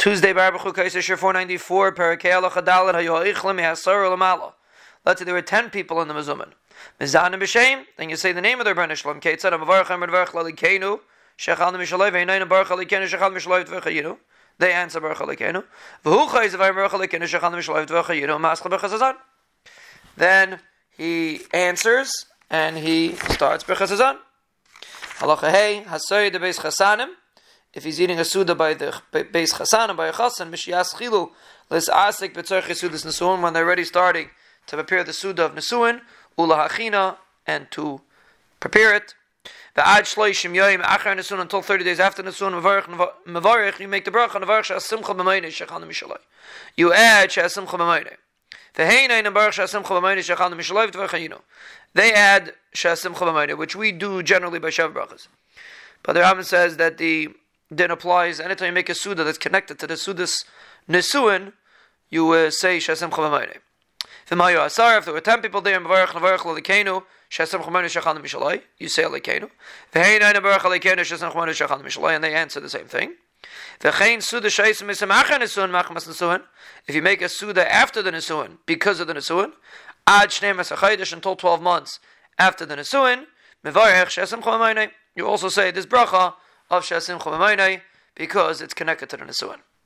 Tuesday, Baruch Hu Kaisha 494, Parakei Allah Chadalat Hayoichlim Hasar Lamala. Let's say there were 10 people in the Mazuman. Mizan and B'Shem, then you say the name of their Rebbeinu Shalom. Keitzad Amavarach Amar Dvarach Lalikenu, Shechal Mishalev, Einayin Baruch Alikenu, Shechal Mishalev Tvechayinu. They answer Baruch Alikenu. V'hu Chayz Avayim Baruch Alikenu, Shechal Mishalev Tvechayinu, Mascha B'Chazazan. Then he answers, and he starts B'Chazazan. Halacha Hey, Hasoy de Beis Chasanim, if he's eating a suda by the base chasan and by a chasan, mishias chilu, let's asik betzorch sudas nesuin when they're already starting to prepare the suda of nesuin, ula hachina, and to prepare it. The ad shloishim yoyim achar nesuin until 30 days after nesuin, mevarich, you make the bracha, mevarich shas simcha b'mayne shechan mishalai. You add shas simcha b'mayne. They add shas simcha b'mayne, which we do generally by shav brachas. But the Rambam says that the then applies anytime you make a suda that's connected to the sudas nesuin, you uh, say shasim chavamayne. V'mayu asar, if there were ten people there, mevarach nevarach l'likenu, shasim chavamayne shachan mishalai, you say l'likenu. V'hein ein mevarach l'likenu, shasim chavamayne shachan mishalai, and they answer the same thing. V'chein suda shaisim misamacha nesuin, machmas nesuin, if you make a suda after the nesuin, because of the nesuin, ad shnei masachaydish until 12 months after the nesuin, mevarach shasim chavamayne, you also say this bracha, of Shasim Chomamayne because it's connected to the Nisuin.